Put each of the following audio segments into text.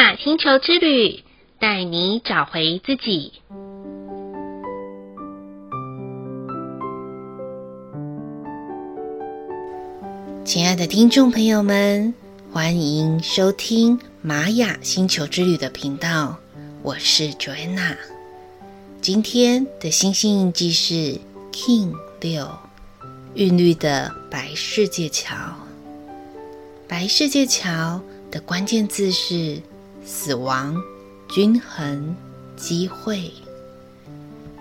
雅星球之旅，带你找回自己。亲爱的听众朋友们，欢迎收听玛雅星球之旅的频道，我是 Joanna。今天的星星印记是 King 六，韵律的白世界桥。白世界桥的关键字是死亡、均衡、机会。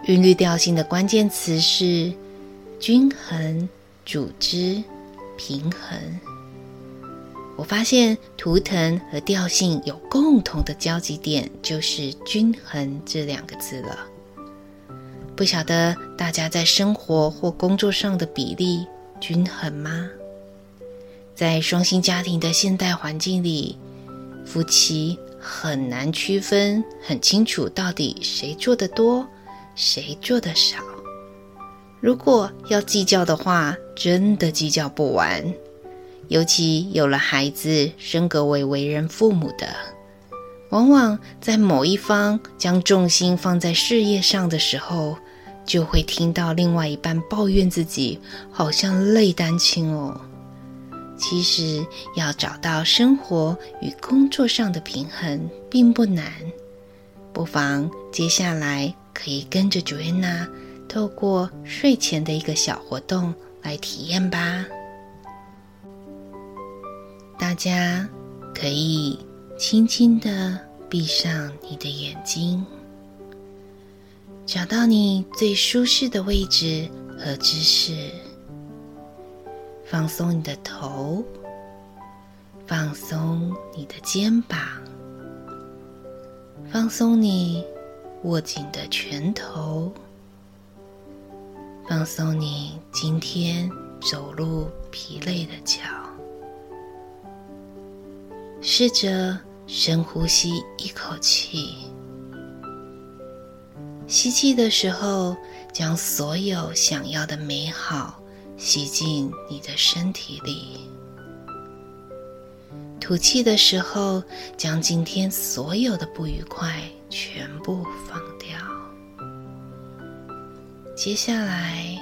韵律调性的关键词是均衡、组织。平衡。我发现图腾和调性有共同的交集点，就是“均衡”这两个字了。不晓得大家在生活或工作上的比例均衡吗？在双薪家庭的现代环境里，夫妻很难区分很清楚到底谁做得多，谁做得少。如果要计较的话，真的计较不完。尤其有了孩子，升格为为人父母的，往往在某一方将重心放在事业上的时候，就会听到另外一半抱怨自己好像累单亲哦。其实要找到生活与工作上的平衡并不难，不妨接下来可以跟着 Joanna。透过睡前的一个小活动来体验吧。大家可以轻轻的闭上你的眼睛，找到你最舒适的位置和姿势，放松你的头，放松你的肩膀，放松你握紧的拳头。放松你今天走路疲累的脚，试着深呼吸一口气。吸气的时候，将所有想要的美好吸进你的身体里；吐气的时候，将今天所有的不愉快全部放掉。接下来，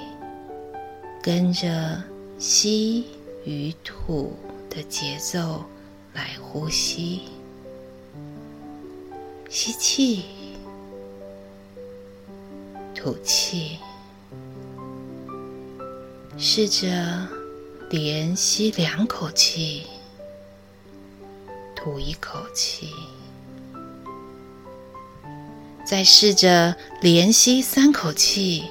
跟着吸与吐的节奏来呼吸。吸气，吐气，试着连吸两口气，吐一口气，再试着连吸三口气。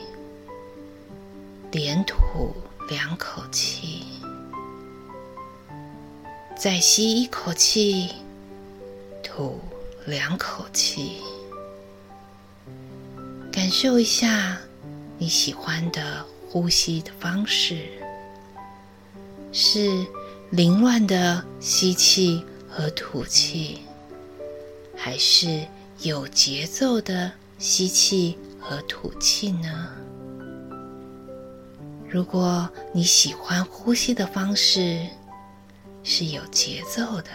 连吐两口气，再吸一口气，吐两口气，感受一下你喜欢的呼吸的方式，是凌乱的吸气和吐气，还是有节奏的吸气和吐气呢？如果你喜欢呼吸的方式是有节奏的，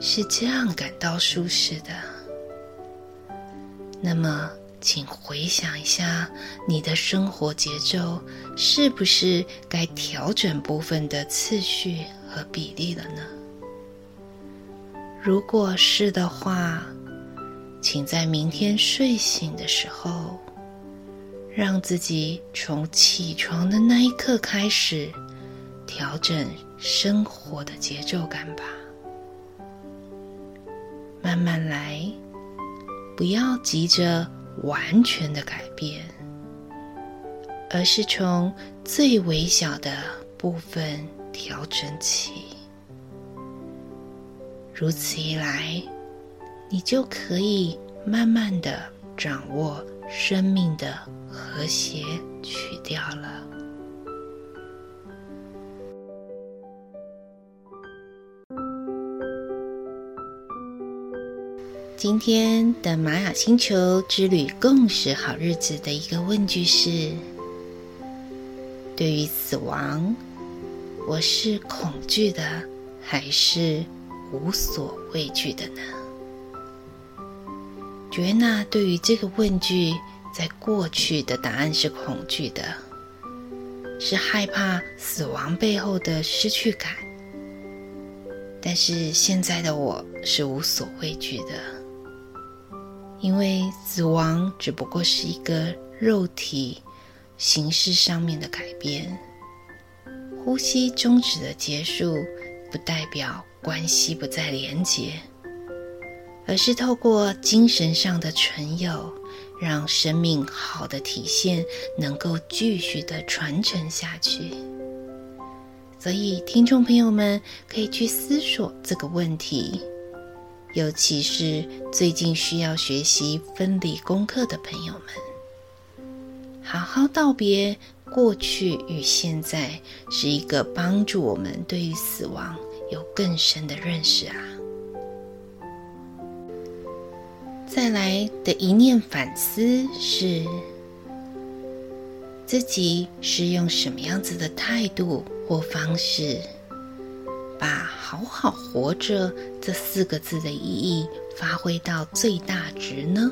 是这样感到舒适的，那么请回想一下你的生活节奏是不是该调整部分的次序和比例了呢？如果是的话，请在明天睡醒的时候。让自己从起床的那一刻开始，调整生活的节奏感吧。慢慢来，不要急着完全的改变，而是从最微小的部分调整起。如此一来，你就可以慢慢的掌握生命的和谐曲调了。今天的玛雅星球之旅共识好日子的一个问句是：对于死亡，我是恐惧的，还是无所畏惧的呢？觉娜对于这个问句，在过去的答案是恐惧的，是害怕死亡背后的失去感。但是现在的我是无所畏惧的，因为死亡只不过是一个肉体形式上面的改变，呼吸终止的结束，不代表关系不再连结。而是透过精神上的存有，让生命好的体现能够继续的传承下去。所以，听众朋友们可以去思索这个问题，尤其是最近需要学习分离功课的朋友们，好好道别过去与现在，是一个帮助我们对于死亡有更深的认识啊。再来的一念反思是：自己是用什么样子的态度或方式，把“好好活着”这四个字的意义发挥到最大值呢？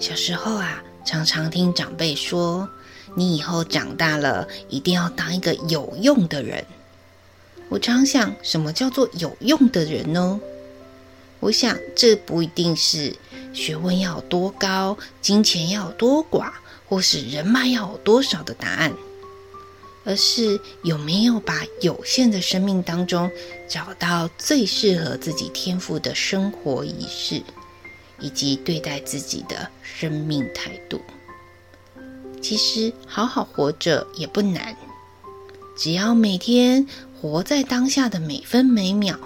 小时候啊，常常听长辈说：“你以后长大了，一定要当一个有用的人。”我常想，什么叫做有用的人呢？我想，这不一定是学问要有多高、金钱要有多寡，或是人脉要有多少的答案，而是有没有把有限的生命当中找到最适合自己天赋的生活仪式，以及对待自己的生命态度。其实，好好活着也不难，只要每天活在当下的每分每秒。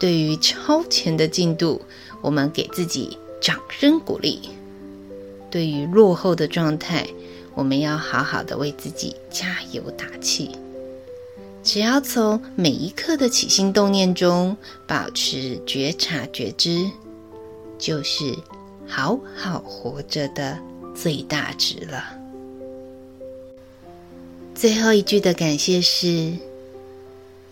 对于超前的进度，我们给自己掌声鼓励；对于落后的状态，我们要好好的为自己加油打气。只要从每一刻的起心动念中保持觉察觉知，就是好好活着的最大值了。最后一句的感谢是。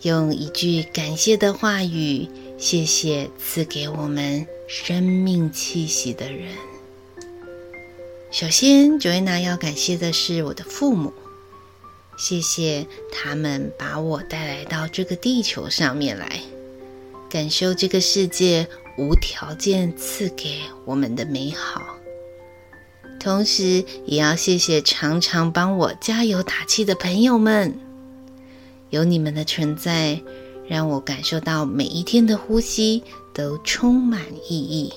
用一句感谢的话语，谢谢赐给我们生命气息的人。首先，Joanna 要感谢的是我的父母，谢谢他们把我带来到这个地球上面来，感受这个世界无条件赐给我们的美好。同时，也要谢谢常常帮我加油打气的朋友们。有你们的存在，让我感受到每一天的呼吸都充满意义。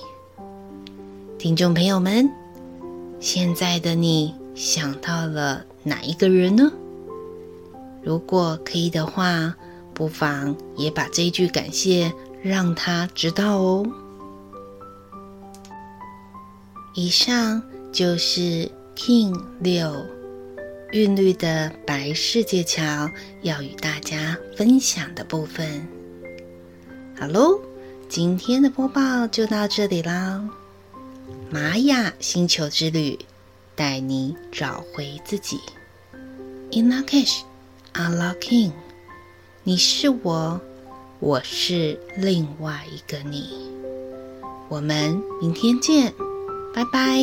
听众朋友们，现在的你想到了哪一个人呢？如果可以的话，不妨也把这一句感谢让他知道哦。以上就是 King 六。韵律的白世界桥要与大家分享的部分。好喽，今天的播报就到这里啦。玛雅星球之旅，带你找回自己。In Lak'ech, Unlocking，你是我，我是另外一个你。我们明天见，拜拜。